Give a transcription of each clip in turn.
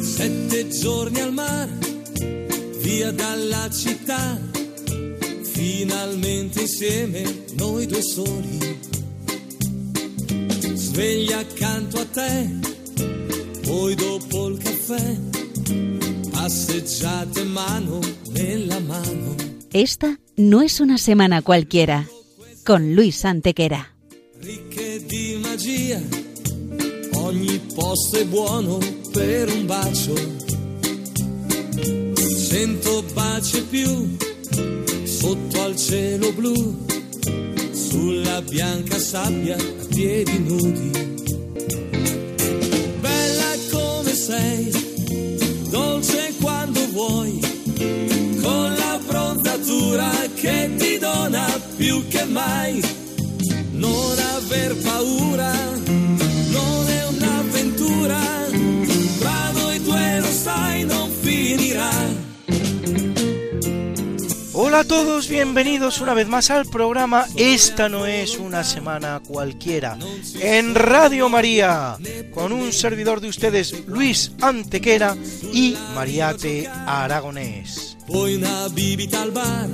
Sette giorni al mare, via dalla città, finalmente insieme noi due soli. Sveglia accanto a te, poi dopo il caffè, passeggiate mano nella mano. Esta no es una semana cualquiera, con Luis Antequera. Ricche di magia, ogni posto è buono per un bacio. Cento baci e più, sotto al cielo blu, sulla bianca sabbia a piedi nudi. Bella come sei, dolce quando vuoi, con la prontatura che ti dona più che mai. Non aver paura, Hola a todos, bienvenidos una vez más al programa Esta no es una semana cualquiera en Radio María con un servidor de ustedes Luis Antequera y Mariate Aragonés. Poi una bibita al bar,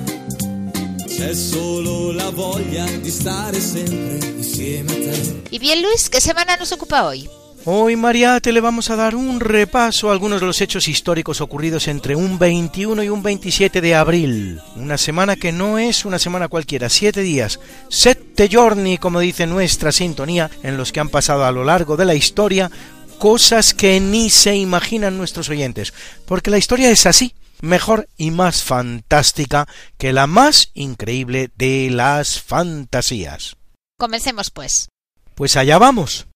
c'è solo la voglia di stare sempre insieme a te. Y bien, Luis, ¿qué semana nos ocupa hoy? Hoy, Mariate, le vamos a dar un repaso a algunos de los hechos históricos ocurridos entre un 21 y un 27 de abril. Una semana que no es una semana cualquiera, siete días, sette giorni, como dice nuestra sintonía, en los que han pasado a lo largo de la historia cosas que ni se imaginan nuestros oyentes, porque la historia es así, mejor y más fantástica que la más increíble de las fantasías. Comencemos pues. Pues allá vamos.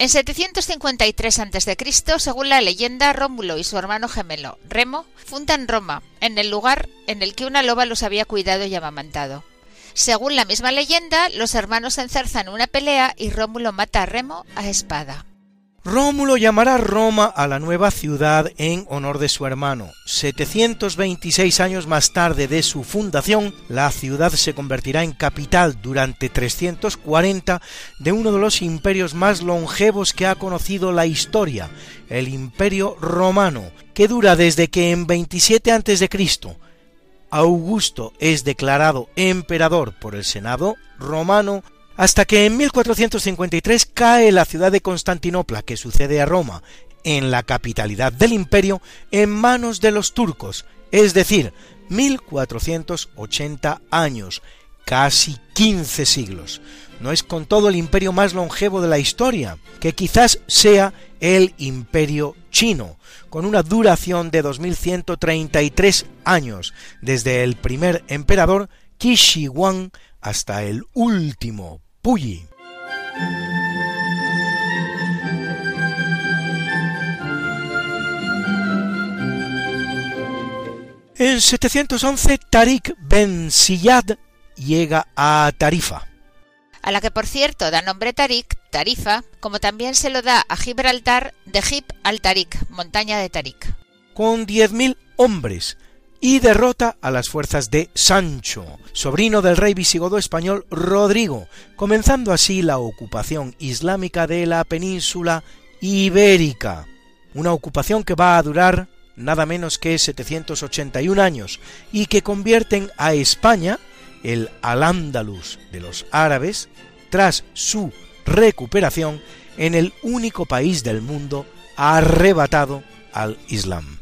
En 753 a.C., según la leyenda, Rómulo y su hermano gemelo, Remo, fundan Roma, en el lugar en el que una loba los había cuidado y amamantado. Según la misma leyenda, los hermanos enzarzan una pelea y Rómulo mata a Remo a espada. Rómulo llamará Roma a la nueva ciudad en honor de su hermano. 726 años más tarde de su fundación, la ciudad se convertirá en capital durante 340 de uno de los imperios más longevos que ha conocido la historia, el Imperio Romano, que dura desde que en 27 a.C. Augusto es declarado emperador por el Senado romano hasta que en 1453 cae la ciudad de Constantinopla, que sucede a Roma, en la capitalidad del imperio, en manos de los turcos, es decir, 1480 años, casi 15 siglos. No es con todo el imperio más longevo de la historia, que quizás sea el imperio chino, con una duración de 2133 años, desde el primer emperador Qi Huang hasta el último Puyi. En 711 Tariq Ben Ziyad llega a Tarifa. A la que, por cierto, da nombre Tarik, Tarifa, como también se lo da a Gibraltar de Gib al Tarik, montaña de Tarik. Con 10.000 hombres, y derrota a las fuerzas de Sancho, sobrino del rey visigodo español Rodrigo, comenzando así la ocupación islámica de la península ibérica, una ocupación que va a durar nada menos que 781 años y que convierten a España, el Al-Ándalus de los árabes, tras su recuperación en el único país del mundo arrebatado al Islam.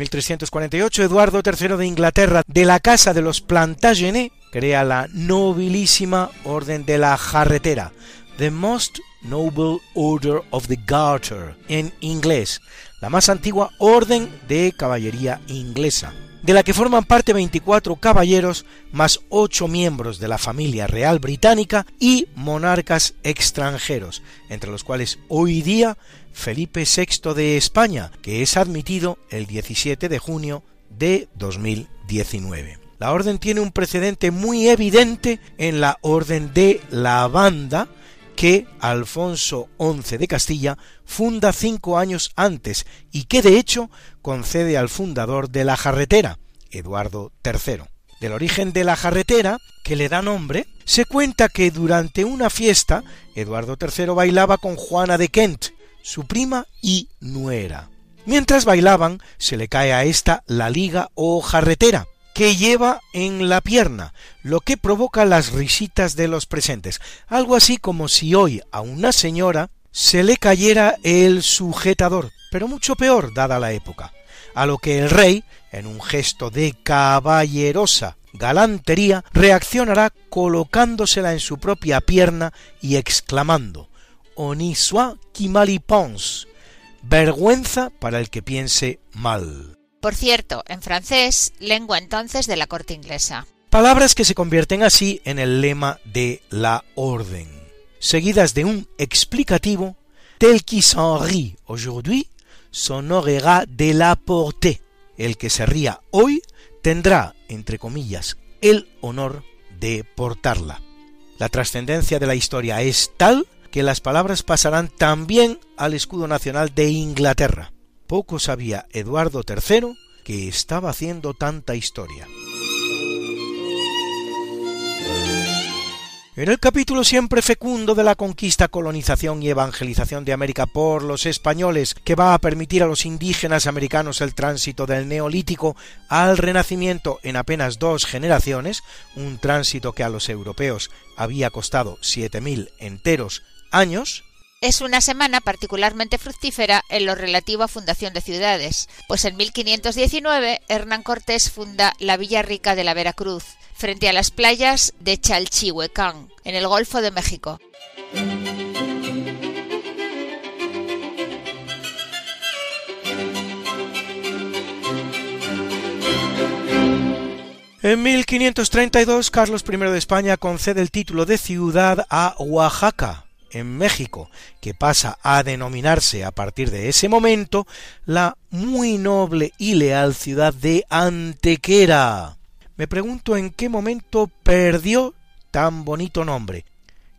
1348, Eduardo III de Inglaterra, de la casa de los Plantagenet, crea la nobilísima Orden de la Jarretera, The Most Noble Order of the Garter, en inglés, la más antigua orden de caballería inglesa, de la que forman parte 24 caballeros más 8 miembros de la familia real británica y monarcas extranjeros, entre los cuales hoy día Felipe VI de España, que es admitido el 17 de junio de 2019. La orden tiene un precedente muy evidente en la Orden de la Banda, que Alfonso XI de Castilla funda cinco años antes y que de hecho concede al fundador de la jarretera, Eduardo III. Del origen de la jarretera, que le da nombre, se cuenta que durante una fiesta Eduardo III bailaba con Juana de Kent, su prima y nuera. Mientras bailaban, se le cae a esta la liga o jarretera, que lleva en la pierna, lo que provoca las risitas de los presentes, algo así como si hoy a una señora se le cayera el sujetador, pero mucho peor dada la época, a lo que el rey, en un gesto de caballerosa galantería, reaccionará colocándosela en su propia pierna y exclamando soit qui mal y pense, vergüenza para el que piense mal. Por cierto, en francés, lengua entonces de la corte inglesa. Palabras que se convierten así en el lema de la orden, seguidas de un explicativo tel qui s'en rit aujourd'hui s'honorera de la portée. El que se ría hoy tendrá, entre comillas, el honor de portarla. La trascendencia de la historia es tal que las palabras pasarán también al escudo nacional de Inglaterra. Poco sabía Eduardo III que estaba haciendo tanta historia. En el capítulo siempre fecundo de la conquista, colonización y evangelización de América por los españoles, que va a permitir a los indígenas americanos el tránsito del neolítico al renacimiento en apenas dos generaciones, un tránsito que a los europeos había costado siete mil enteros años, es una semana particularmente fructífera en lo relativo a fundación de ciudades, pues en 1519 Hernán Cortés funda la Villa Rica de la Veracruz, frente a las playas de Chalchihuecán, en el Golfo de México. En 1532 Carlos I de España concede el título de ciudad a Oaxaca, en México, que pasa a denominarse a partir de ese momento la muy noble y leal ciudad de Antequera. Me pregunto en qué momento perdió tan bonito nombre.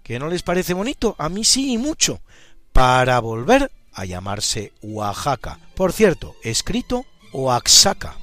¿Que no les parece bonito? A mí sí y mucho. Para volver a llamarse Oaxaca. Por cierto, escrito Oaxaca.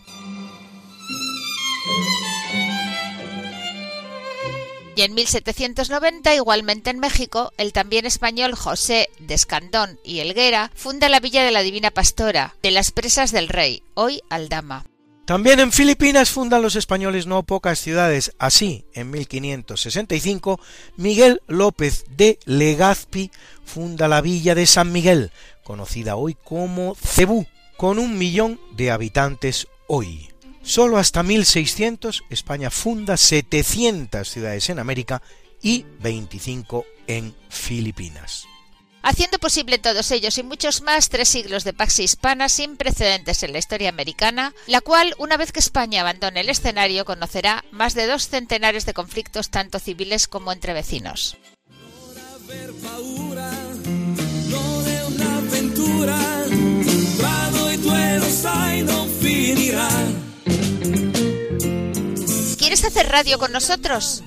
Y en 1790, igualmente en México, el también español José de Escandón y Elguera funda la Villa de la Divina Pastora, de las Presas del Rey, hoy Aldama. También en Filipinas fundan los españoles no pocas ciudades. Así, en 1565, Miguel López de Legazpi funda la villa de San Miguel, conocida hoy como Cebú, con un millón de habitantes hoy. Solo hasta 1600 España funda 700 ciudades en América y 25 en Filipinas. Haciendo posible todos ellos y muchos más tres siglos de pax hispana sin precedentes en la historia americana, la cual, una vez que España abandone el escenario, conocerá más de dos centenares de conflictos tanto civiles como entre vecinos. ¿Quieres hacer radio con nosotros?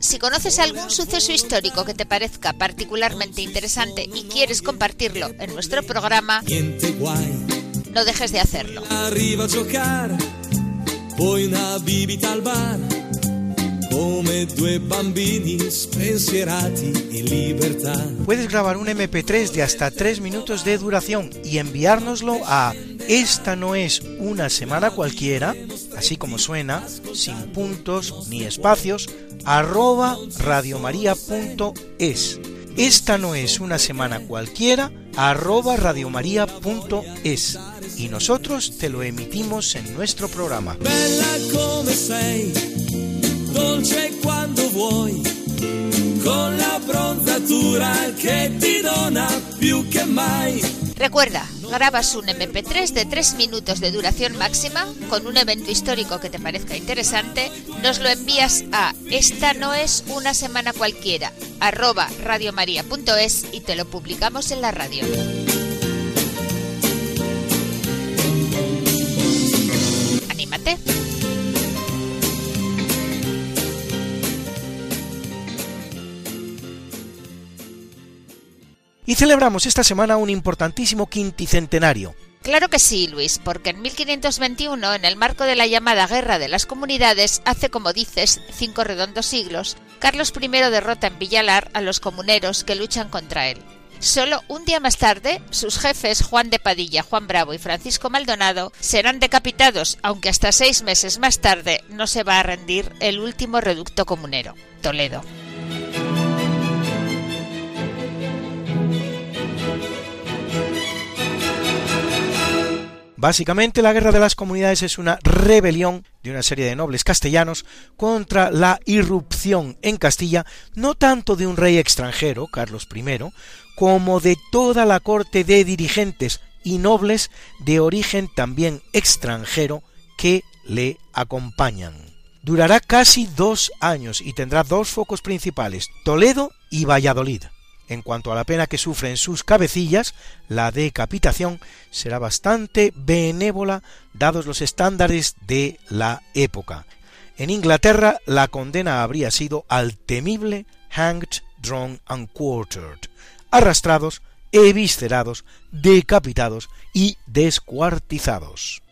Si conoces algún suceso histórico que te parezca particularmente interesante y quieres compartirlo en nuestro programa, no dejes de hacerlo. Puedes grabar un MP3 de hasta 3 minutos de duración y enviárnoslo a esta no es una semana cualquiera, así como suena, sin puntos ni espacios, arroba radiomaria.es. Esta no es una semana cualquiera, arroba radiomaria.es. Y nosotros te lo emitimos en nuestro programa. dolce quando vuoi, con la bronzatura che ti dona più che mai. Recuerda, grabas un MP3 de 3 minutos de duración máxima con un evento histórico que te parezca interesante, nos lo envías a esta no es una semana cualquiera, arroba radiomaria.es y te lo publicamos en la radio. Anímate. Y celebramos esta semana un importantísimo quinticentenario, Claro que sí, Luis, porque en 1521, en el marco de la llamada Guerra de las Comunidades, hace, como dices, cinco redondos siglos, Carlos I derrota en Villalar a los comuneros que luchan contra él. Solo un día más tarde, sus jefes Juan de Padilla, Juan Bravo y Francisco Maldonado serán decapitados, aunque hasta seis meses más tarde no se va a rendir el último reducto comunero, Toledo. Básicamente, la Guerra de las Comunidades es una rebelión de una serie de nobles castellanos contra la irrupción en Castilla no tanto de un rey extranjero, Carlos I, como de toda la corte de dirigentes y nobles de origen también extranjero que le acompañan. Durará casi dos años y tendrá dos focos principales, Toledo y Valladolid. En cuanto a la pena que sufren sus cabecillas, la decapitación será bastante benévola dados los estándares de la época. En Inglaterra la condena habría sido al temible hanged, drawn and quartered, arrastrados, eviscerados, decapitados y descuartizados.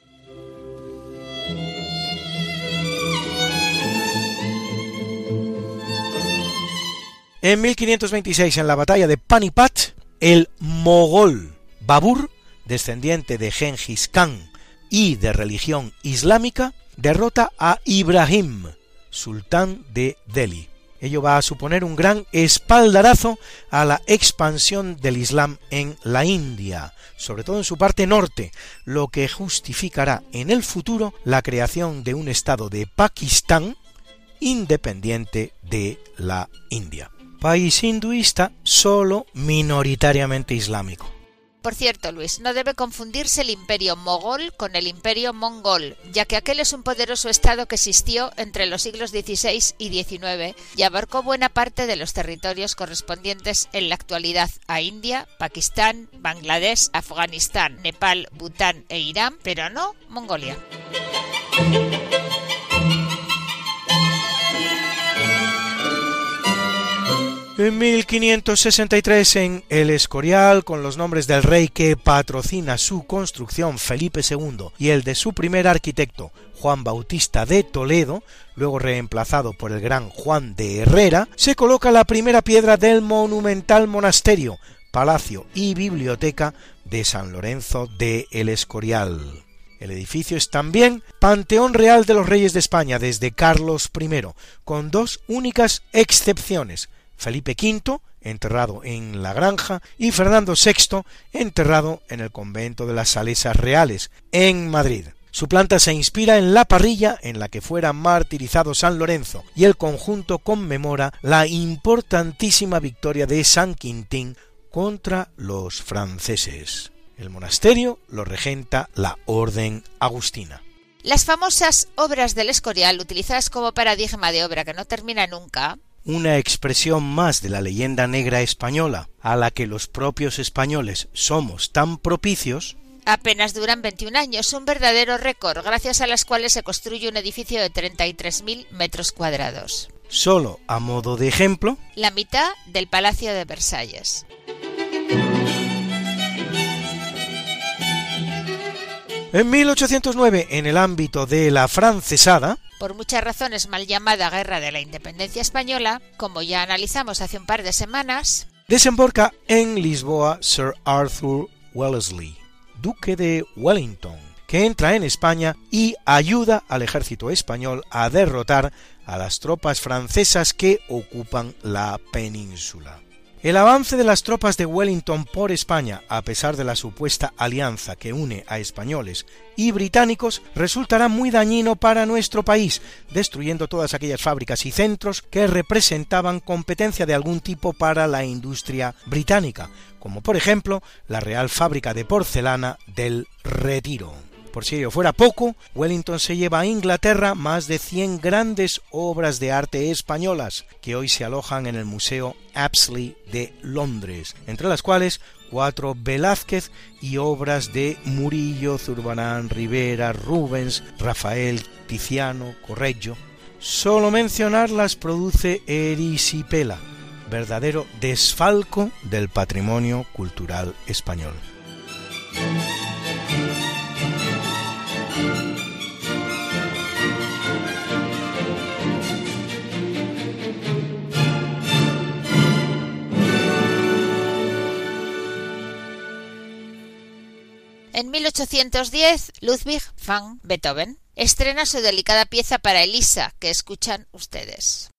En 1526, en la batalla de Panipat, el mogol Babur, descendiente de Genghis Khan y de religión islámica, derrota a Ibrahim, sultán de Delhi. Ello va a suponer un gran espaldarazo a la expansión del Islam en la India, sobre todo en su parte norte, lo que justificará en el futuro la creación de un estado de Pakistán independiente de la India país hinduista solo minoritariamente islámico. Por cierto, Luis, no debe confundirse el imperio mogol con el imperio mongol, ya que aquel es un poderoso estado que existió entre los siglos XVI y XIX y abarcó buena parte de los territorios correspondientes en la actualidad a India, Pakistán, Bangladesh, Afganistán, Nepal, Bután e Irán, pero no Mongolia. En 1563 en El Escorial, con los nombres del rey que patrocina su construcción Felipe II y el de su primer arquitecto Juan Bautista de Toledo, luego reemplazado por el gran Juan de Herrera, se coloca la primera piedra del monumental monasterio, palacio y biblioteca de San Lorenzo de El Escorial. El edificio es también Panteón Real de los Reyes de España desde Carlos I, con dos únicas excepciones, Felipe V, enterrado en la granja, y Fernando VI, enterrado en el convento de las Salesas Reales, en Madrid. Su planta se inspira en la parrilla en la que fuera martirizado San Lorenzo, y el conjunto conmemora la importantísima victoria de San Quintín contra los franceses. El monasterio lo regenta la Orden Agustina. Las famosas obras del Escorial, utilizadas como paradigma de obra que no termina nunca, una expresión más de la leyenda negra española, a la que los propios españoles somos tan propicios, apenas duran 21 años, un verdadero récord, gracias a las cuales se construye un edificio de 33.000 metros cuadrados. Solo a modo de ejemplo, la mitad del Palacio de Versalles. En 1809, en el ámbito de la francesada, por muchas razones mal llamada Guerra de la Independencia Española, como ya analizamos hace un par de semanas, desembarca en Lisboa Sir Arthur Wellesley, duque de Wellington, que entra en España y ayuda al ejército español a derrotar a las tropas francesas que ocupan la península. El avance de las tropas de Wellington por España, a pesar de la supuesta alianza que une a españoles y británicos, resultará muy dañino para nuestro país, destruyendo todas aquellas fábricas y centros que representaban competencia de algún tipo para la industria británica, como por ejemplo la Real Fábrica de Porcelana del Retiro. Por si ello fuera poco, Wellington se lleva a Inglaterra más de 100 grandes obras de arte españolas que hoy se alojan en el Museo Apsley de Londres, entre las cuales cuatro Velázquez y obras de Murillo, Zurbarán, Rivera, Rubens, Rafael, Tiziano, Correggio. Solo mencionarlas produce erisipela, verdadero desfalco del patrimonio cultural español. En 1810, Ludwig van Beethoven estrena su delicada pieza para Elisa, que escuchan ustedes.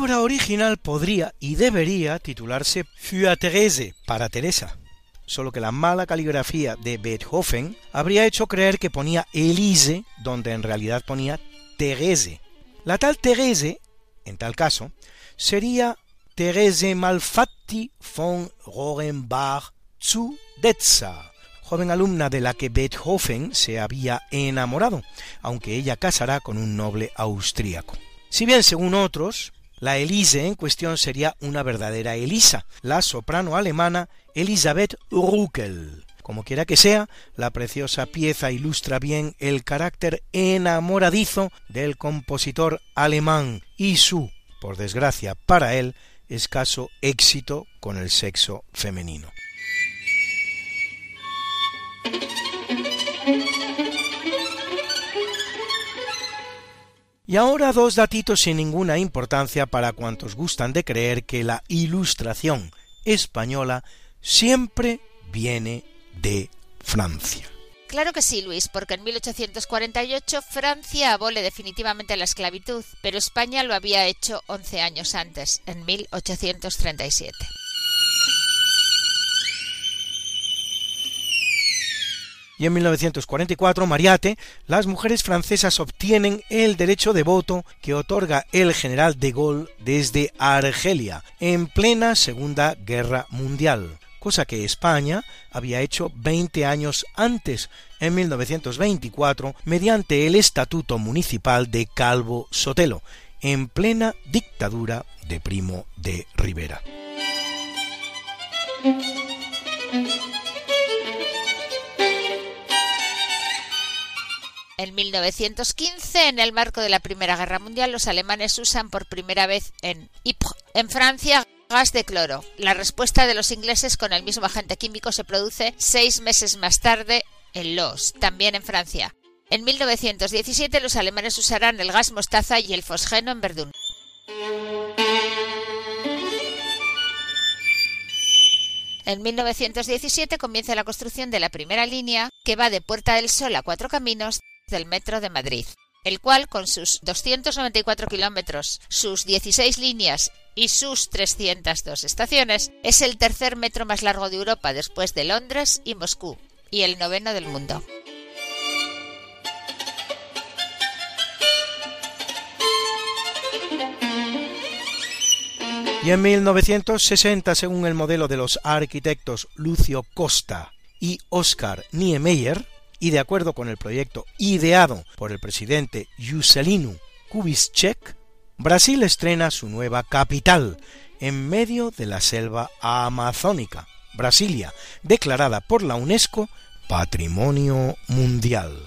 Obra original podría y debería titularse Für Therese, para Teresa, solo que la mala caligrafía de Beethoven habría hecho creer que ponía Elise donde en realidad ponía Therese. La tal Therese, en tal caso, sería Therese Malfatti von Rohrenbach zu Detza, joven alumna de la que Beethoven se había enamorado, aunque ella casará con un noble austríaco. Si bien, según otros, la Elise en cuestión sería una verdadera Elisa, la soprano alemana Elisabeth Ruckel. Como quiera que sea, la preciosa pieza ilustra bien el carácter enamoradizo del compositor alemán y su, por desgracia para él, escaso éxito con el sexo femenino. Y ahora dos datitos sin ninguna importancia para cuantos gustan de creer que la ilustración española siempre viene de Francia. Claro que sí, Luis, porque en 1848 Francia abole definitivamente la esclavitud, pero España lo había hecho 11 años antes, en 1837. Y en 1944, Mariate, las mujeres francesas obtienen el derecho de voto que otorga el general de Gaulle desde Argelia, en plena Segunda Guerra Mundial, cosa que España había hecho 20 años antes, en 1924, mediante el Estatuto Municipal de Calvo Sotelo, en plena dictadura de Primo de Rivera. En 1915, en el marco de la Primera Guerra Mundial, los alemanes usan por primera vez en Ypres, en Francia, gas de cloro. La respuesta de los ingleses con el mismo agente químico se produce seis meses más tarde en Los, también en Francia. En 1917 los alemanes usarán el gas mostaza y el fosgeno en Verdún. En 1917 comienza la construcción de la primera línea que va de Puerta del Sol a Cuatro Caminos del Metro de Madrid, el cual con sus 294 kilómetros, sus 16 líneas y sus 302 estaciones, es el tercer metro más largo de Europa después de Londres y Moscú, y el noveno del mundo. Y en 1960, según el modelo de los arquitectos Lucio Costa y Oscar Niemeyer, y de acuerdo con el proyecto ideado por el presidente Juscelino Kubitschek, Brasil estrena su nueva capital en medio de la selva amazónica, Brasilia, declarada por la UNESCO Patrimonio Mundial.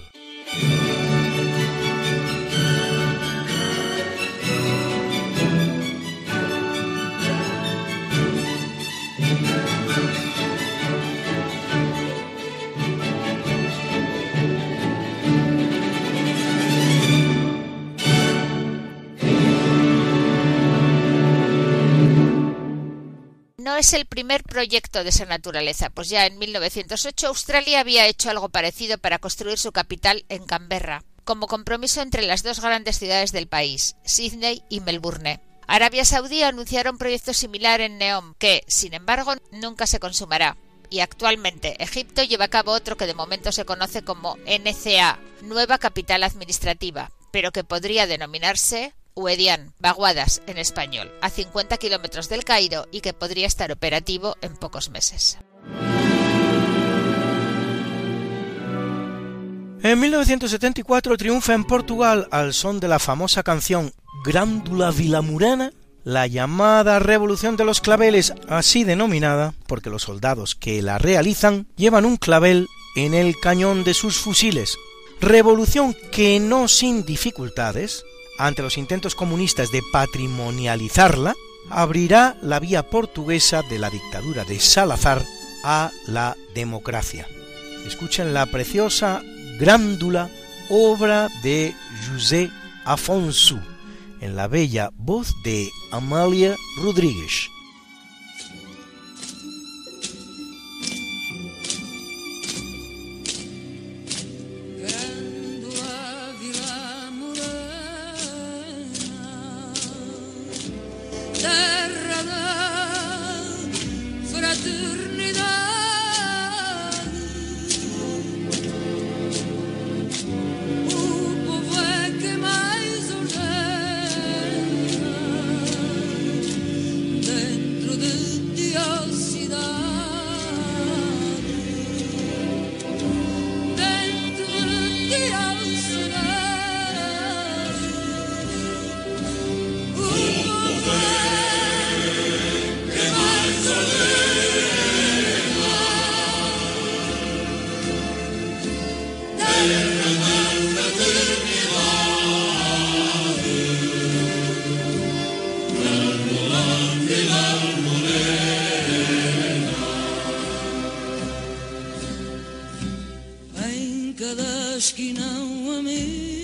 No es el primer proyecto de esa naturaleza, pues ya en 1908 Australia había hecho algo parecido para construir su capital en Canberra, como compromiso entre las dos grandes ciudades del país, Sydney y Melbourne. Arabia Saudí anunciaron un proyecto similar en Neom, que, sin embargo, nunca se consumará. Y actualmente Egipto lleva a cabo otro que de momento se conoce como NCA, Nueva Capital Administrativa, pero que podría denominarse Uedian, Baguadas en español, a 50 kilómetros del Cairo y que podría estar operativo en pocos meses. En 1974 triunfa en Portugal al son de la famosa canción Grándula Vilamurana la llamada Revolución de los Claveles, así denominada porque los soldados que la realizan llevan un clavel en el cañón de sus fusiles. Revolución que no sin dificultades ante los intentos comunistas de patrimonializarla, abrirá la vía portuguesa de la dictadura de Salazar a la democracia. Escuchen la preciosa Grándula, obra de José Afonso, en la bella voz de Amalia Rodríguez. Terra cerrada, fratura. cada esquina un amic.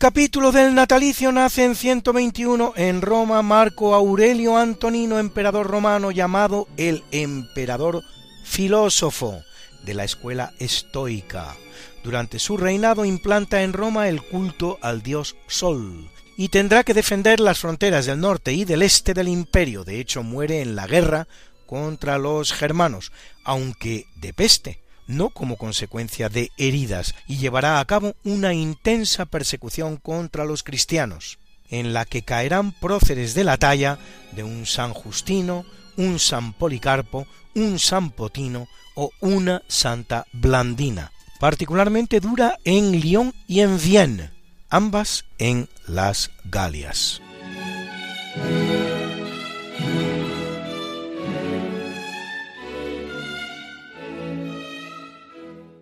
En el capítulo del natalicio nace en 121 en Roma Marco Aurelio Antonino, emperador romano llamado el emperador filósofo de la escuela estoica. Durante su reinado implanta en Roma el culto al dios Sol y tendrá que defender las fronteras del norte y del este del imperio. De hecho, muere en la guerra contra los germanos, aunque de peste no como consecuencia de heridas, y llevará a cabo una intensa persecución contra los cristianos, en la que caerán próceres de la talla de un San Justino, un San Policarpo, un San Potino o una Santa Blandina. Particularmente dura en Lyon y en Vienne, ambas en las Galias.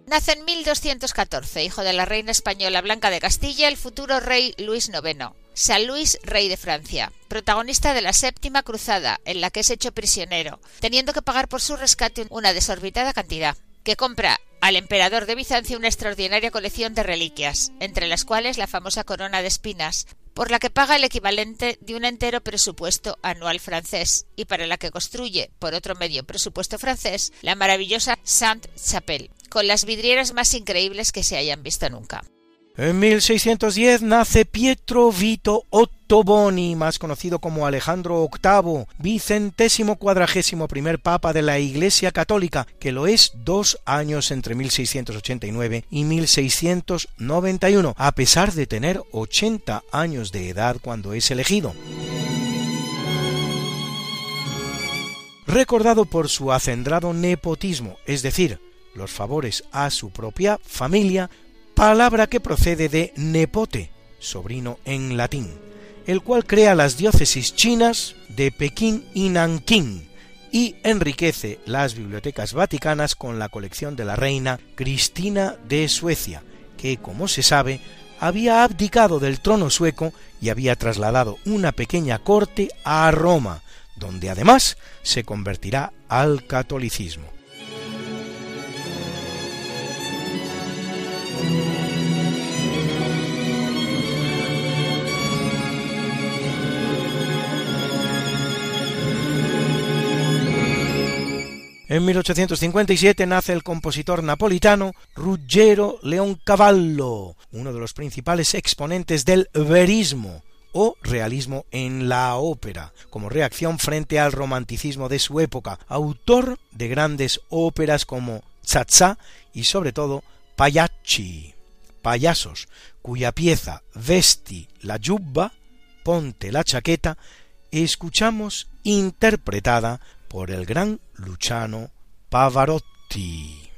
Nace en 1214, hijo de la reina española Blanca de Castilla, el futuro rey Luis IX. San Luis, rey de Francia, protagonista de la séptima cruzada, en la que es hecho prisionero, teniendo que pagar por su rescate una desorbitada cantidad, que compra al emperador de Bizancio una extraordinaria colección de reliquias, entre las cuales la famosa corona de espinas, por la que paga el equivalente de un entero presupuesto anual francés y para la que construye, por otro medio presupuesto francés, la maravillosa Sainte-Chapelle, con las vidrieras más increíbles que se hayan visto nunca. En 1610 nace Pietro Vito Ottoboni, más conocido como Alejandro VIII, vicentésimo cuadragésimo primer papa de la Iglesia Católica, que lo es dos años entre 1689 y 1691, a pesar de tener 80 años de edad cuando es elegido. Recordado por su acendrado nepotismo, es decir, los favores a su propia familia, palabra que procede de nepote, sobrino en latín, el cual crea las diócesis chinas de Pekín y Nankín y enriquece las bibliotecas vaticanas con la colección de la reina Cristina de Suecia, que, como se sabe, había abdicado del trono sueco y había trasladado una pequeña corte a Roma, donde además se convertirá al catolicismo. En 1857 nace el compositor napolitano Ruggero Leoncavallo, uno de los principales exponentes del verismo o realismo en la ópera, como reacción frente al romanticismo de su época, autor de grandes óperas como Chacha y sobre todo Payacci, payasos, cuya pieza Vesti la yubba, ponte la chaqueta, escuchamos interpretada por el gran Luciano Pavarotti.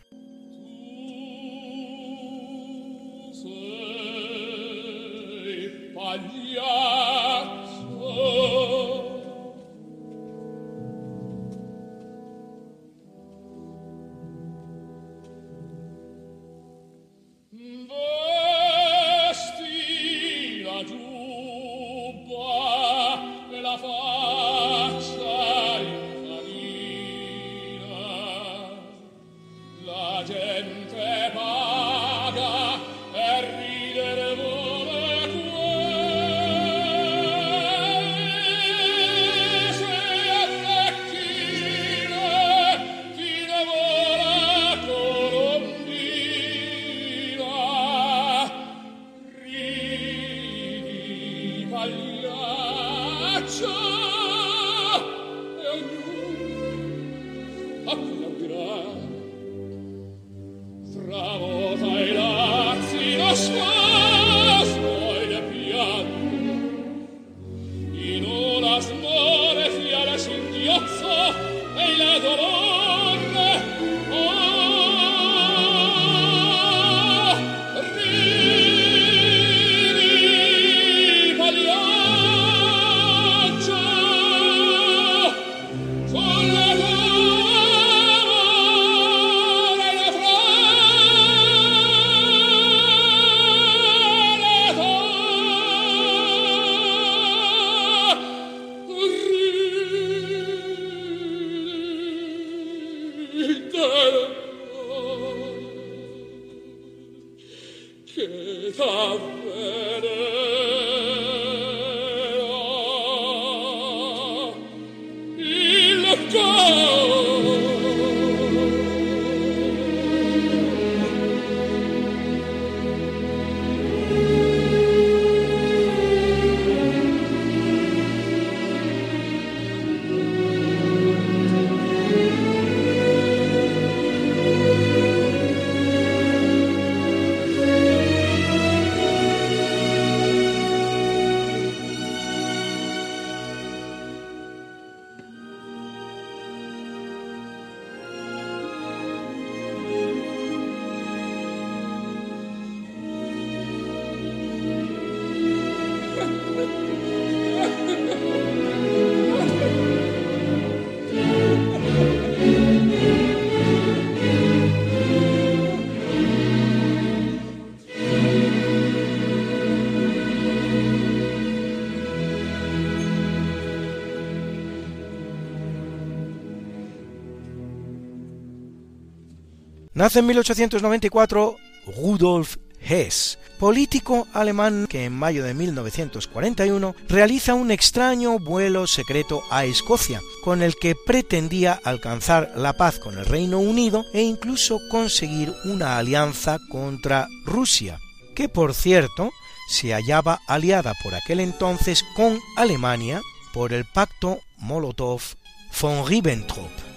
Nace en 1894 Rudolf Hess, político alemán que en mayo de 1941 realiza un extraño vuelo secreto a Escocia, con el que pretendía alcanzar la paz con el Reino Unido e incluso conseguir una alianza contra Rusia, que por cierto se hallaba aliada por aquel entonces con Alemania por el pacto Molotov-von Ribbentrop.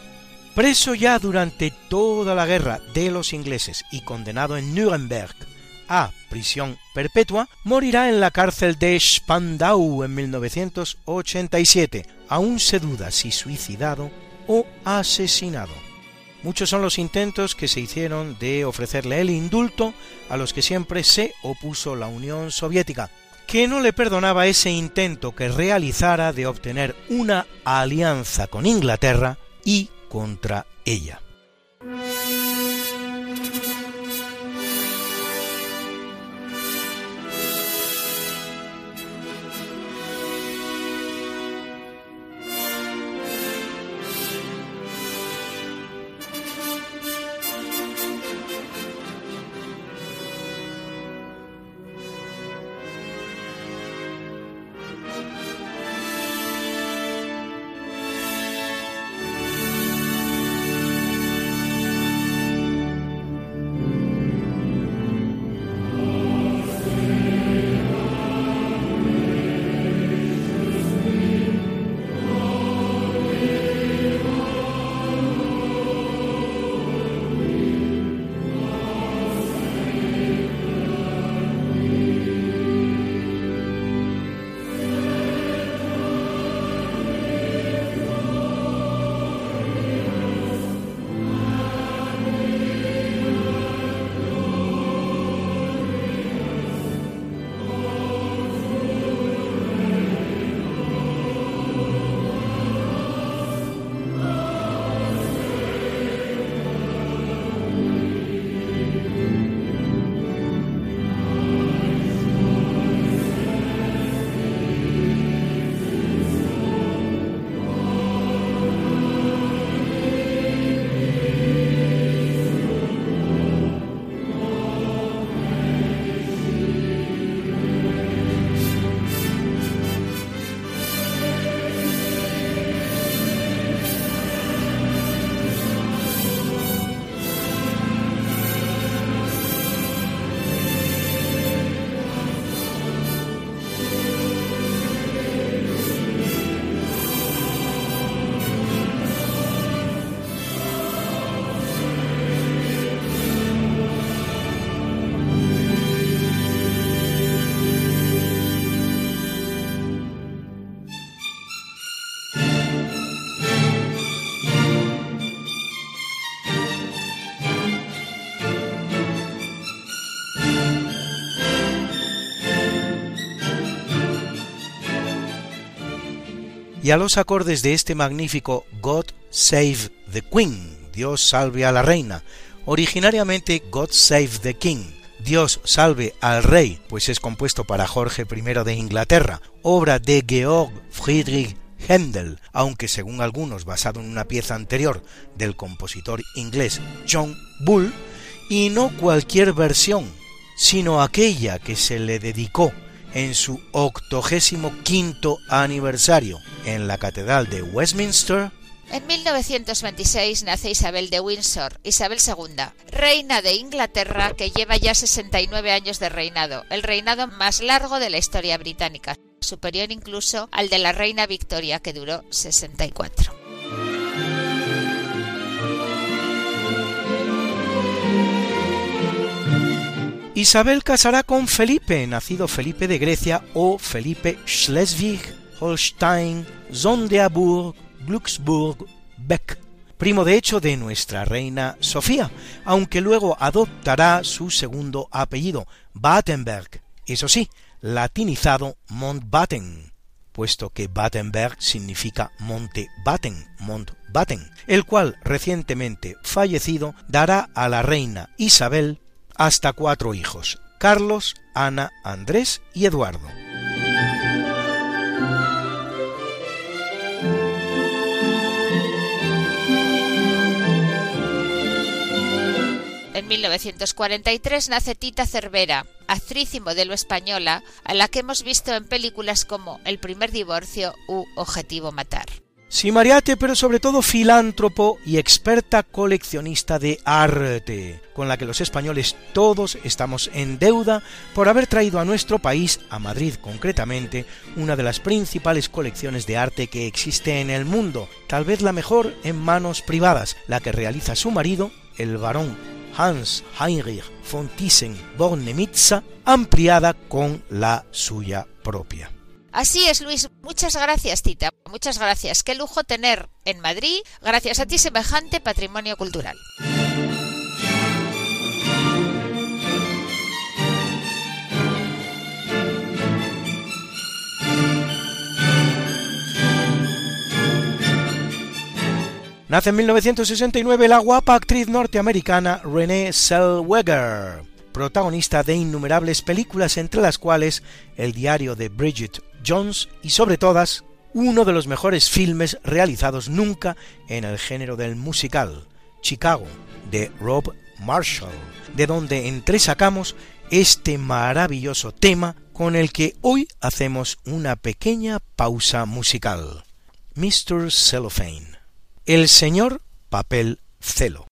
Preso ya durante toda la guerra de los ingleses y condenado en Nuremberg a prisión perpetua, morirá en la cárcel de Spandau en 1987. Aún se duda si suicidado o asesinado. Muchos son los intentos que se hicieron de ofrecerle el indulto a los que siempre se opuso la Unión Soviética, que no le perdonaba ese intento que realizara de obtener una alianza con Inglaterra y contra ella. Y a los acordes de este magnífico God Save the Queen, Dios salve a la reina, originariamente God Save the King, Dios salve al rey, pues es compuesto para Jorge I de Inglaterra, obra de Georg Friedrich Händel, aunque según algunos basado en una pieza anterior del compositor inglés John Bull, y no cualquier versión, sino aquella que se le dedicó en su octogésimo quinto aniversario en la Catedral de Westminster en 1926 nace Isabel de Windsor, Isabel II, reina de Inglaterra que lleva ya 69 años de reinado, el reinado más largo de la historia británica, superior incluso al de la reina Victoria que duró 64. Isabel casará con Felipe, nacido Felipe de Grecia o Felipe Schleswig, Holstein, Sonderburg, Glücksburg, Beck, primo de hecho de nuestra reina Sofía, aunque luego adoptará su segundo apellido, Battenberg, eso sí, latinizado Montbatten, puesto que Battenberg significa Monte Batten, Montbatten, el cual recientemente fallecido dará a la reina Isabel hasta cuatro hijos, Carlos, Ana, Andrés y Eduardo. En 1943 nace Tita Cervera, actriz y modelo española, a la que hemos visto en películas como El primer divorcio u Objetivo Matar. Sí, Mariate, pero sobre todo filántropo y experta coleccionista de arte, con la que los españoles todos estamos en deuda por haber traído a nuestro país, a Madrid concretamente, una de las principales colecciones de arte que existe en el mundo, tal vez la mejor en manos privadas, la que realiza su marido, el varón Hans Heinrich von Thyssen-Bornemisza, ampliada con la suya propia. Así es, Luis. Muchas gracias, Tita. Muchas gracias. Qué lujo tener en Madrid, gracias a ti, semejante patrimonio cultural. Nace en 1969 la guapa actriz norteamericana Renée Zellweger, protagonista de innumerables películas entre las cuales El diario de Bridget Jones y sobre todas uno de los mejores filmes realizados nunca en el género del musical, Chicago, de Rob Marshall, de donde entresacamos este maravilloso tema con el que hoy hacemos una pequeña pausa musical. Mr. Cellophane. El señor papel celo.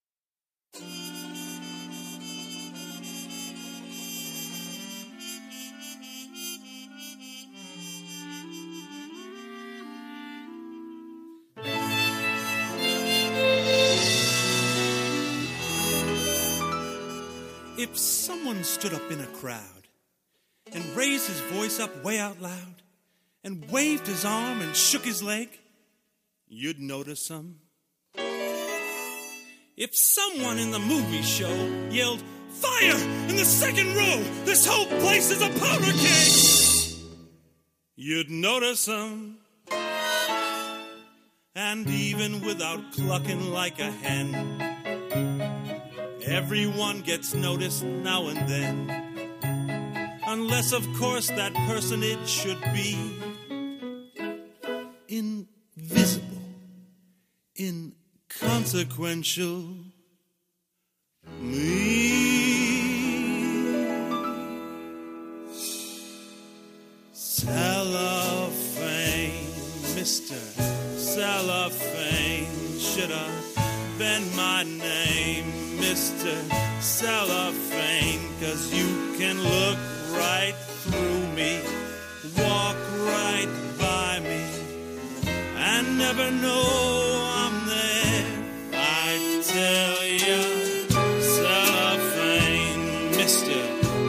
Someone stood up in a crowd and raised his voice up way out loud and waved his arm and shook his leg, you'd notice them. If someone in the movie show yelled, Fire! In the second row! This whole place is a powder keg! You'd notice them. And even without clucking like a hen, everyone gets noticed now and then. Unless, of course, that personage should be invisible inconsequential. Me. Cellophane, Mr. Cellophane, should have been my name, Mr. Cellophane, cause you can look right through me, walk right by me, and never know I'm there. I tell you, cellophane, Mr.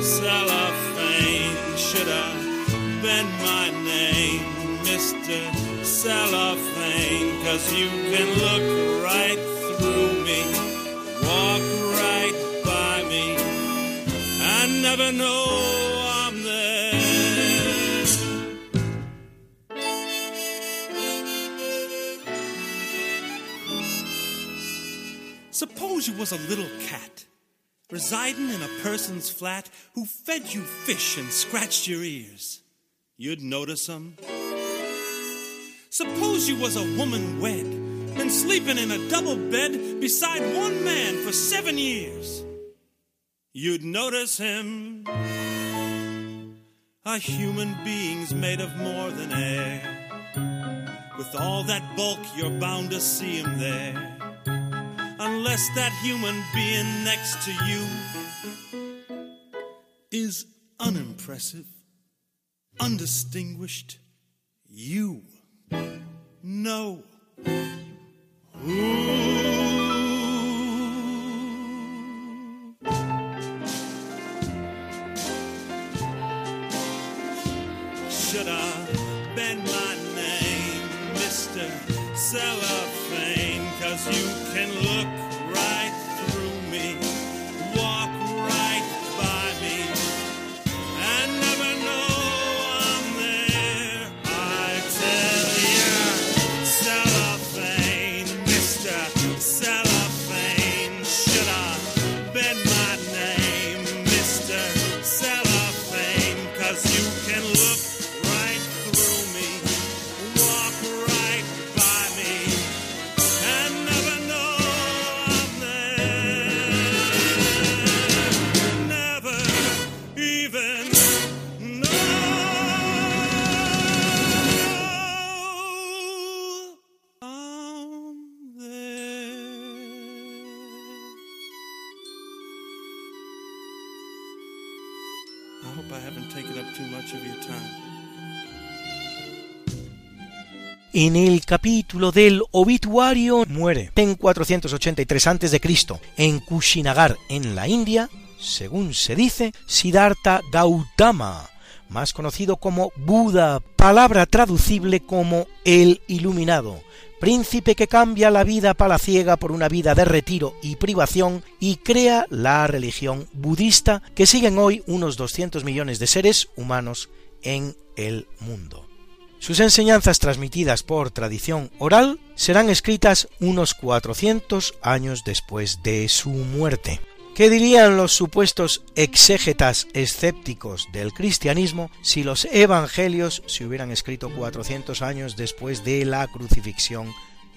Cellophane, should have been my name, Mr. Cellophane, cause you can look know I'm there. Suppose you was a little cat residing in a person's flat who fed you fish and scratched your ears. You'd notice 'em. Suppose you was a woman wed, and sleeping in a double bed beside one man for seven years. You'd notice him. A human being's made of more than air. With all that bulk, you're bound to see him there unless that human being next to you is unimpressive, undistinguished. You know. Cellophane? En el capítulo del obituario muere en 483 a.C. en Kushinagar, en la India, según se dice, Siddhartha Gautama, más conocido como Buda, palabra traducible como el iluminado, príncipe que cambia la vida palaciega por una vida de retiro y privación y crea la religión budista que siguen hoy unos 200 millones de seres humanos en el mundo. Sus enseñanzas transmitidas por tradición oral serán escritas unos 400 años después de su muerte. ¿Qué dirían los supuestos exégetas escépticos del cristianismo si los evangelios se hubieran escrito 400 años después de la crucifixión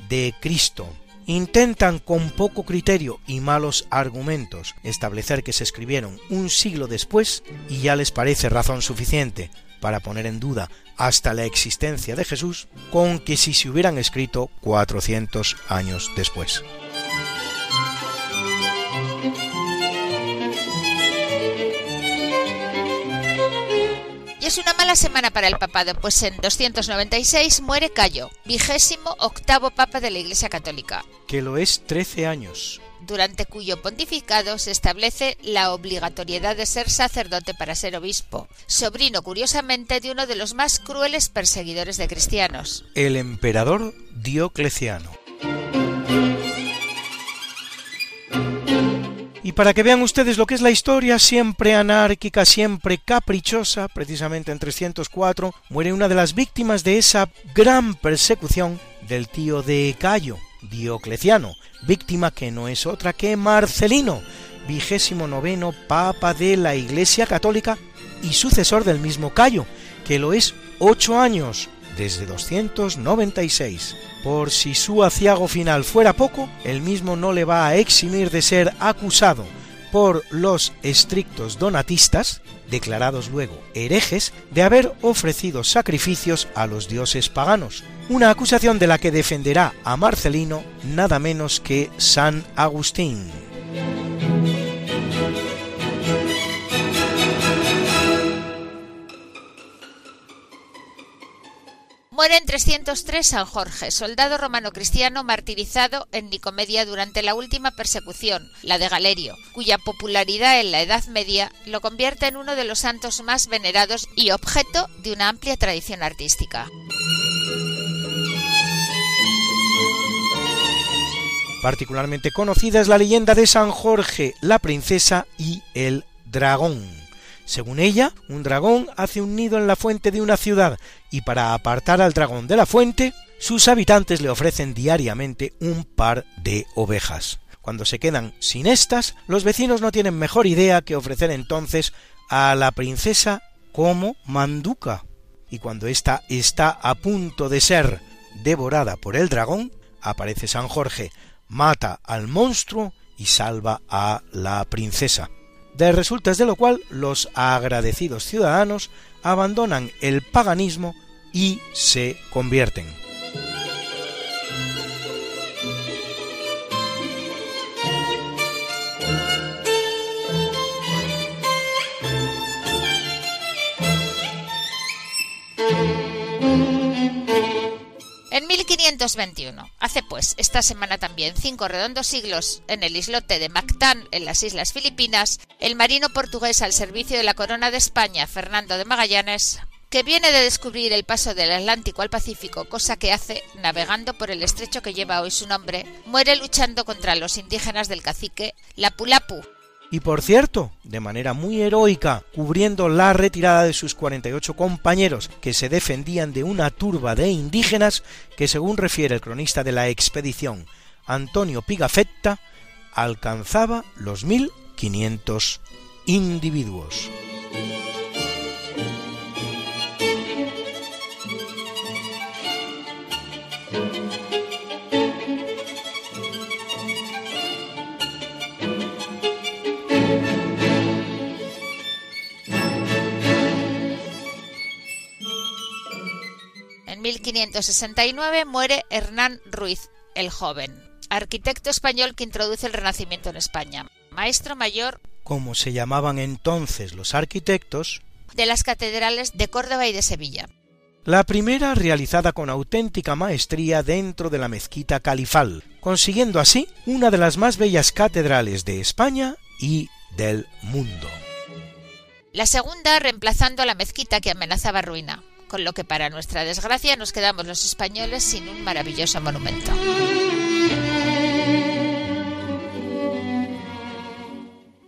de Cristo? Intentan con poco criterio y malos argumentos establecer que se escribieron un siglo después y ya les parece razón suficiente para poner en duda hasta la existencia de Jesús con que si se hubieran escrito 400 años después. Es una mala semana para el papado, pues en 296 muere Cayo, vigésimo octavo papa de la Iglesia Católica, Que lo es 13 años. durante cuyo pontificado se establece la obligatoriedad de ser sacerdote para ser obispo, sobrino curiosamente de uno de los más crueles perseguidores de cristianos. El emperador Diocleciano. Y para que vean ustedes lo que es la historia, siempre anárquica, siempre caprichosa, precisamente en 304, muere una de las víctimas de esa gran persecución del tío de Cayo, Diocleciano, víctima que no es otra que Marcelino, vigésimo noveno papa de la Iglesia Católica y sucesor del mismo Cayo, que lo es ocho años, desde 296. Por si su aciago final fuera poco, el mismo no le va a eximir de ser acusado por los estrictos donatistas, declarados luego herejes, de haber ofrecido sacrificios a los dioses paganos, una acusación de la que defenderá a Marcelino nada menos que San Agustín. Muere en 303 San Jorge, soldado romano cristiano martirizado en Nicomedia durante la última persecución, la de Galerio, cuya popularidad en la Edad Media lo convierte en uno de los santos más venerados y objeto de una amplia tradición artística. Particularmente conocida es la leyenda de San Jorge, la princesa y el dragón. Según ella, un dragón hace un nido en la fuente de una ciudad y para apartar al dragón de la fuente, sus habitantes le ofrecen diariamente un par de ovejas. Cuando se quedan sin estas, los vecinos no tienen mejor idea que ofrecer entonces a la princesa como manduca. Y cuando ésta está a punto de ser devorada por el dragón, aparece San Jorge, mata al monstruo y salva a la princesa. De resultas de lo cual los agradecidos ciudadanos abandonan el paganismo y se convierten. En 1521, hace pues esta semana también cinco redondos siglos en el islote de Mactán, en las Islas Filipinas, el marino portugués al servicio de la corona de España, Fernando de Magallanes, que viene de descubrir el paso del Atlántico al Pacífico, cosa que hace navegando por el estrecho que lleva hoy su nombre, muere luchando contra los indígenas del cacique Lapulapu, y por cierto, de manera muy heroica, cubriendo la retirada de sus 48 compañeros que se defendían de una turba de indígenas que, según refiere el cronista de la expedición, Antonio Pigafetta, alcanzaba los 1500 individuos. 1569 muere Hernán Ruiz, el joven, arquitecto español que introduce el Renacimiento en España, maestro mayor, como se llamaban entonces los arquitectos, de las catedrales de Córdoba y de Sevilla. La primera realizada con auténtica maestría dentro de la mezquita califal, consiguiendo así una de las más bellas catedrales de España y del mundo. La segunda reemplazando a la mezquita que amenazaba ruina, con lo que para nuestra desgracia nos quedamos los españoles sin un maravilloso monumento.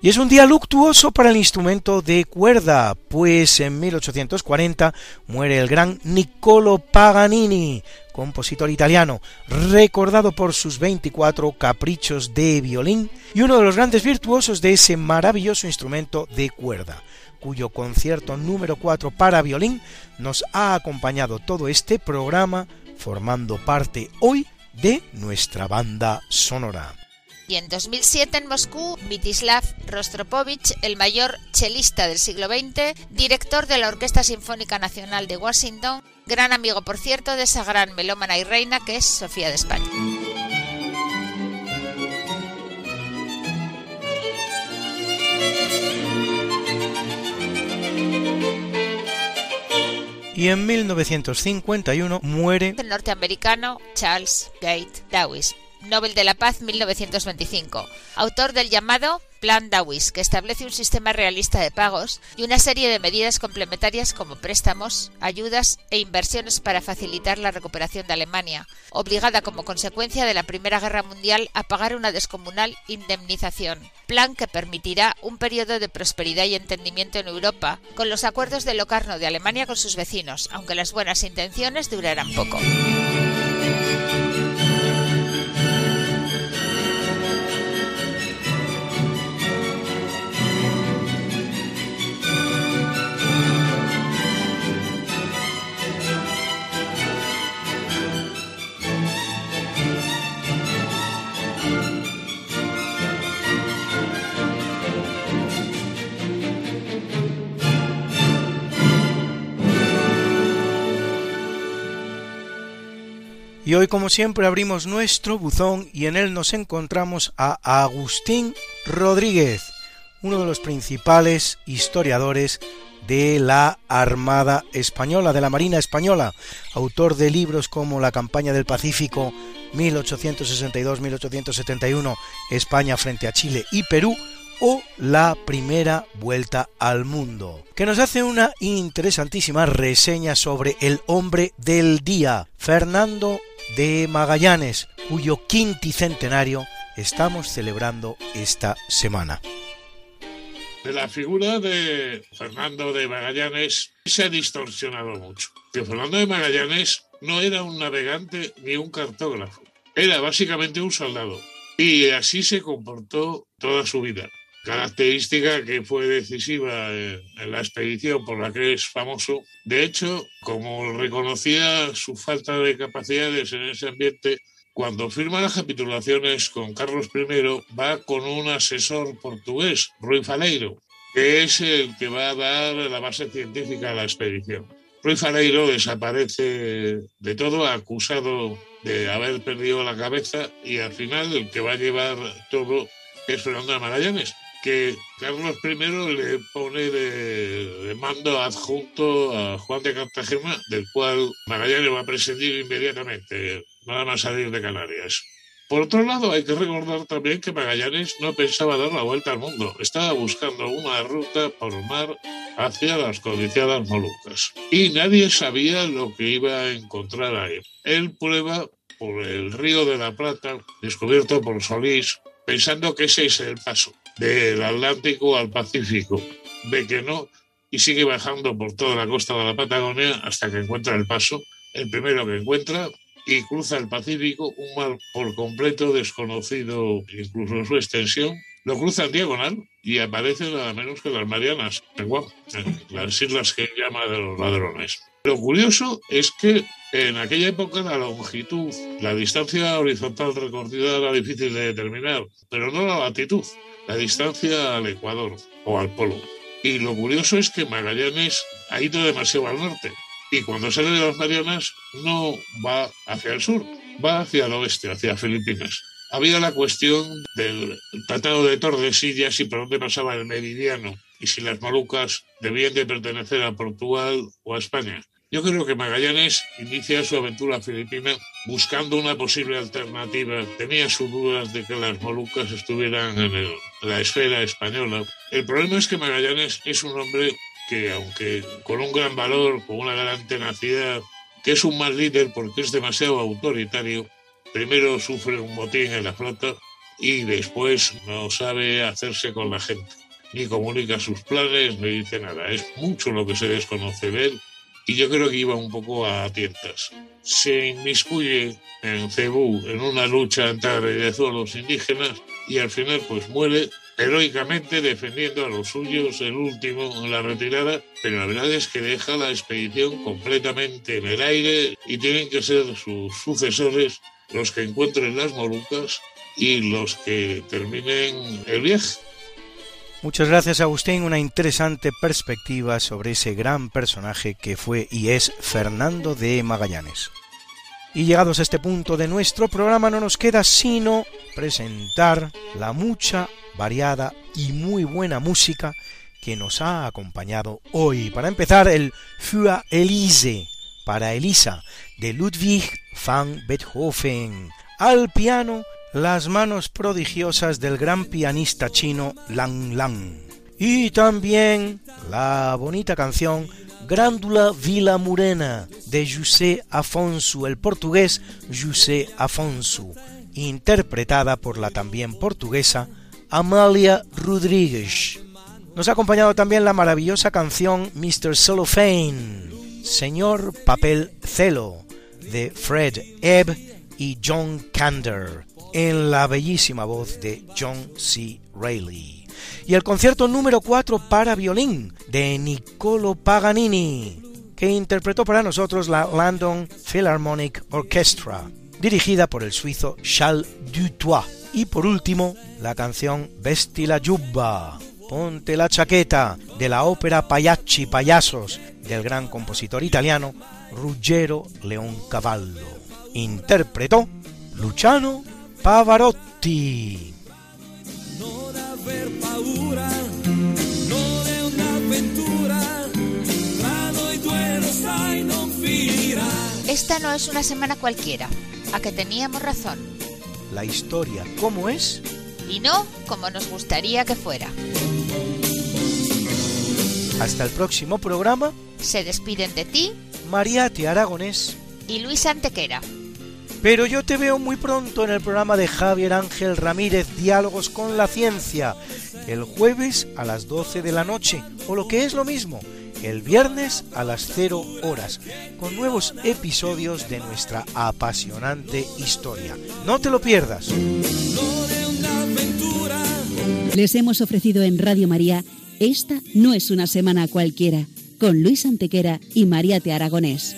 Y es un día luctuoso para el instrumento de cuerda, pues en 1840 muere el gran Niccolo Paganini, compositor italiano, recordado por sus 24 caprichos de violín y uno de los grandes virtuosos de ese maravilloso instrumento de cuerda, cuyo concierto número 4 para violín nos ha acompañado todo este programa, formando parte hoy de nuestra banda sonora. Y en 2007 en Moscú, Mitislav Rostropovich, el mayor chelista del siglo XX, director de la Orquesta Sinfónica Nacional de Washington, gran amigo, por cierto, de esa gran melómana y reina que es Sofía de España. Y en 1951 muere el norteamericano Charles Gate Dawes, Nobel de la Paz 1925, autor del llamado Plan Dawes, que establece un sistema realista de pagos y una serie de medidas complementarias como préstamos, ayudas e inversiones para facilitar la recuperación de Alemania, obligada como consecuencia de la Primera Guerra Mundial a pagar una descomunal indemnización, plan que permitirá un periodo de prosperidad y entendimiento en Europa, con los acuerdos de Locarno de Alemania con sus vecinos, aunque las buenas intenciones durarán poco. Y hoy, como siempre, abrimos nuestro buzón y en él nos encontramos a Agustín Rodríguez, uno de los principales historiadores de la Armada Española, de la Marina Española, autor de libros como La campaña del Pacífico 1862-1871, España frente a Chile y Perú, o La Primera Vuelta al Mundo, que nos hace una interesantísima reseña sobre el hombre del día, Fernando de Magallanes, cuyo quinticentenario estamos celebrando esta semana. De la figura de Fernando de Magallanes se ha distorsionado mucho. Que Fernando de Magallanes no era un navegante ni un cartógrafo, era básicamente un soldado. Y así se comportó toda su vida característica que fue decisiva en, la expedición por la que es famoso. De hecho, como reconocía su falta de capacidades en ese ambiente, cuando firma las capitulaciones con Carlos I, va con un asesor portugués, Rui Faleiro, que es el que va a dar la base científica a la expedición. Rui Faleiro desaparece de todo, acusado de haber perdido la cabeza, y al final el que va a llevar todo es Fernando Magallanes, que Carlos I le pone de, mando adjunto a Juan de Cartagena, del cual Magallanes va a prescindir inmediatamente, nada más salir de Canarias. Por otro lado, hay que recordar también que Magallanes no pensaba dar la vuelta al mundo, estaba buscando una ruta por mar hacia las codiciadas Molucas. Y nadie sabía lo que iba a encontrar ahí. Él prueba por el río de la Plata, descubierto por Solís, pensando que ese es el paso del Atlántico al Pacífico. Ve que no y sigue bajando por toda la costa de la Patagonia hasta que encuentra el paso, el primero que encuentra, y cruza el Pacífico, un mar por completo desconocido, incluso su extensión. Lo cruza en diagonal y aparece nada menos que las Marianas, las islas que llama de los ladrones. Lo curioso es que en aquella época la longitud, la distancia horizontal recorrida era difícil de determinar, pero no la latitud la distancia al Ecuador o al Polo. Y lo curioso es que Magallanes ha ido demasiado al norte y cuando sale de las Marianas no va hacia el sur, va hacia el oeste, hacia Filipinas. Había la cuestión del Tratado de Tordesillas y por dónde pasaba el meridiano y si las Molucas debían de pertenecer a Portugal o a España. Yo creo que Magallanes inicia su aventura filipina buscando una posible alternativa. Tenía sus dudas de que las Molucas estuvieran en, la esfera española. El problema es que Magallanes es un hombre que, aunque con un gran valor, con una gran tenacidad, que es un mal líder porque es demasiado autoritario, primero sufre un motín en la flota y después no sabe hacerse con la gente. Ni comunica sus planes, ni dice nada. Es mucho lo que se desconoce de él y yo creo que iba un poco a tientas. Se inmiscuye en Cebú en una lucha entre los indígenas y al final pues muere heroicamente defendiendo a los suyos, el último en la retirada, pero la verdad es que deja la expedición completamente en el aire y tienen que ser sus sucesores los que encuentren las Molucas y los que terminen el viaje. Muchas gracias Agustín, una interesante perspectiva sobre ese gran personaje que fue y es Fernando de Magallanes. Y llegados a este punto de nuestro programa no nos queda sino presentar la mucha, variada y muy buena música que nos ha acompañado hoy. Para empezar, el Für Elise, para Elisa, de Ludwig van Beethoven, al piano las manos prodigiosas del gran pianista chino Lang Lang. Y también la bonita canción Grándula Vila Morena de José Afonso, el portugués José Afonso, interpretada por la también portuguesa Amalia Rodríguez. Nos ha acompañado también la maravillosa canción Mr. Cellophane, Señor Papel Celo, de Fred Ebb y John Kander en la bellísima voz de John C. Reilly. Y el concierto número 4 para violín de Niccolo Paganini, que interpretó para nosotros la London Philharmonic Orchestra, dirigida por el suizo Charles Dutoit. Y por último, la canción Vesti la Giubba, Ponte la chaqueta, de la ópera Payacci Payasos del gran compositor italiano Ruggero Leoncavallo. Interpretó Luciano Pavarotti. Esta no es una semana cualquiera, a que teníamos razón. La historia, ¿cómo es? Y no como nos gustaría que fuera. Hasta el próximo programa. Se despiden de ti, Mariate Aragonés y Luis Antequera. Pero yo te veo muy pronto en el programa de Javier Ángel Ramírez, Diálogos con la Ciencia, el jueves a las 12 de la noche, o lo que es lo mismo, el viernes a las 0 horas, con nuevos episodios de nuestra apasionante historia. No te lo pierdas. Les hemos ofrecido en Radio María Esta no es una semana cualquiera, con Luis Antequera y María Te Aragonés.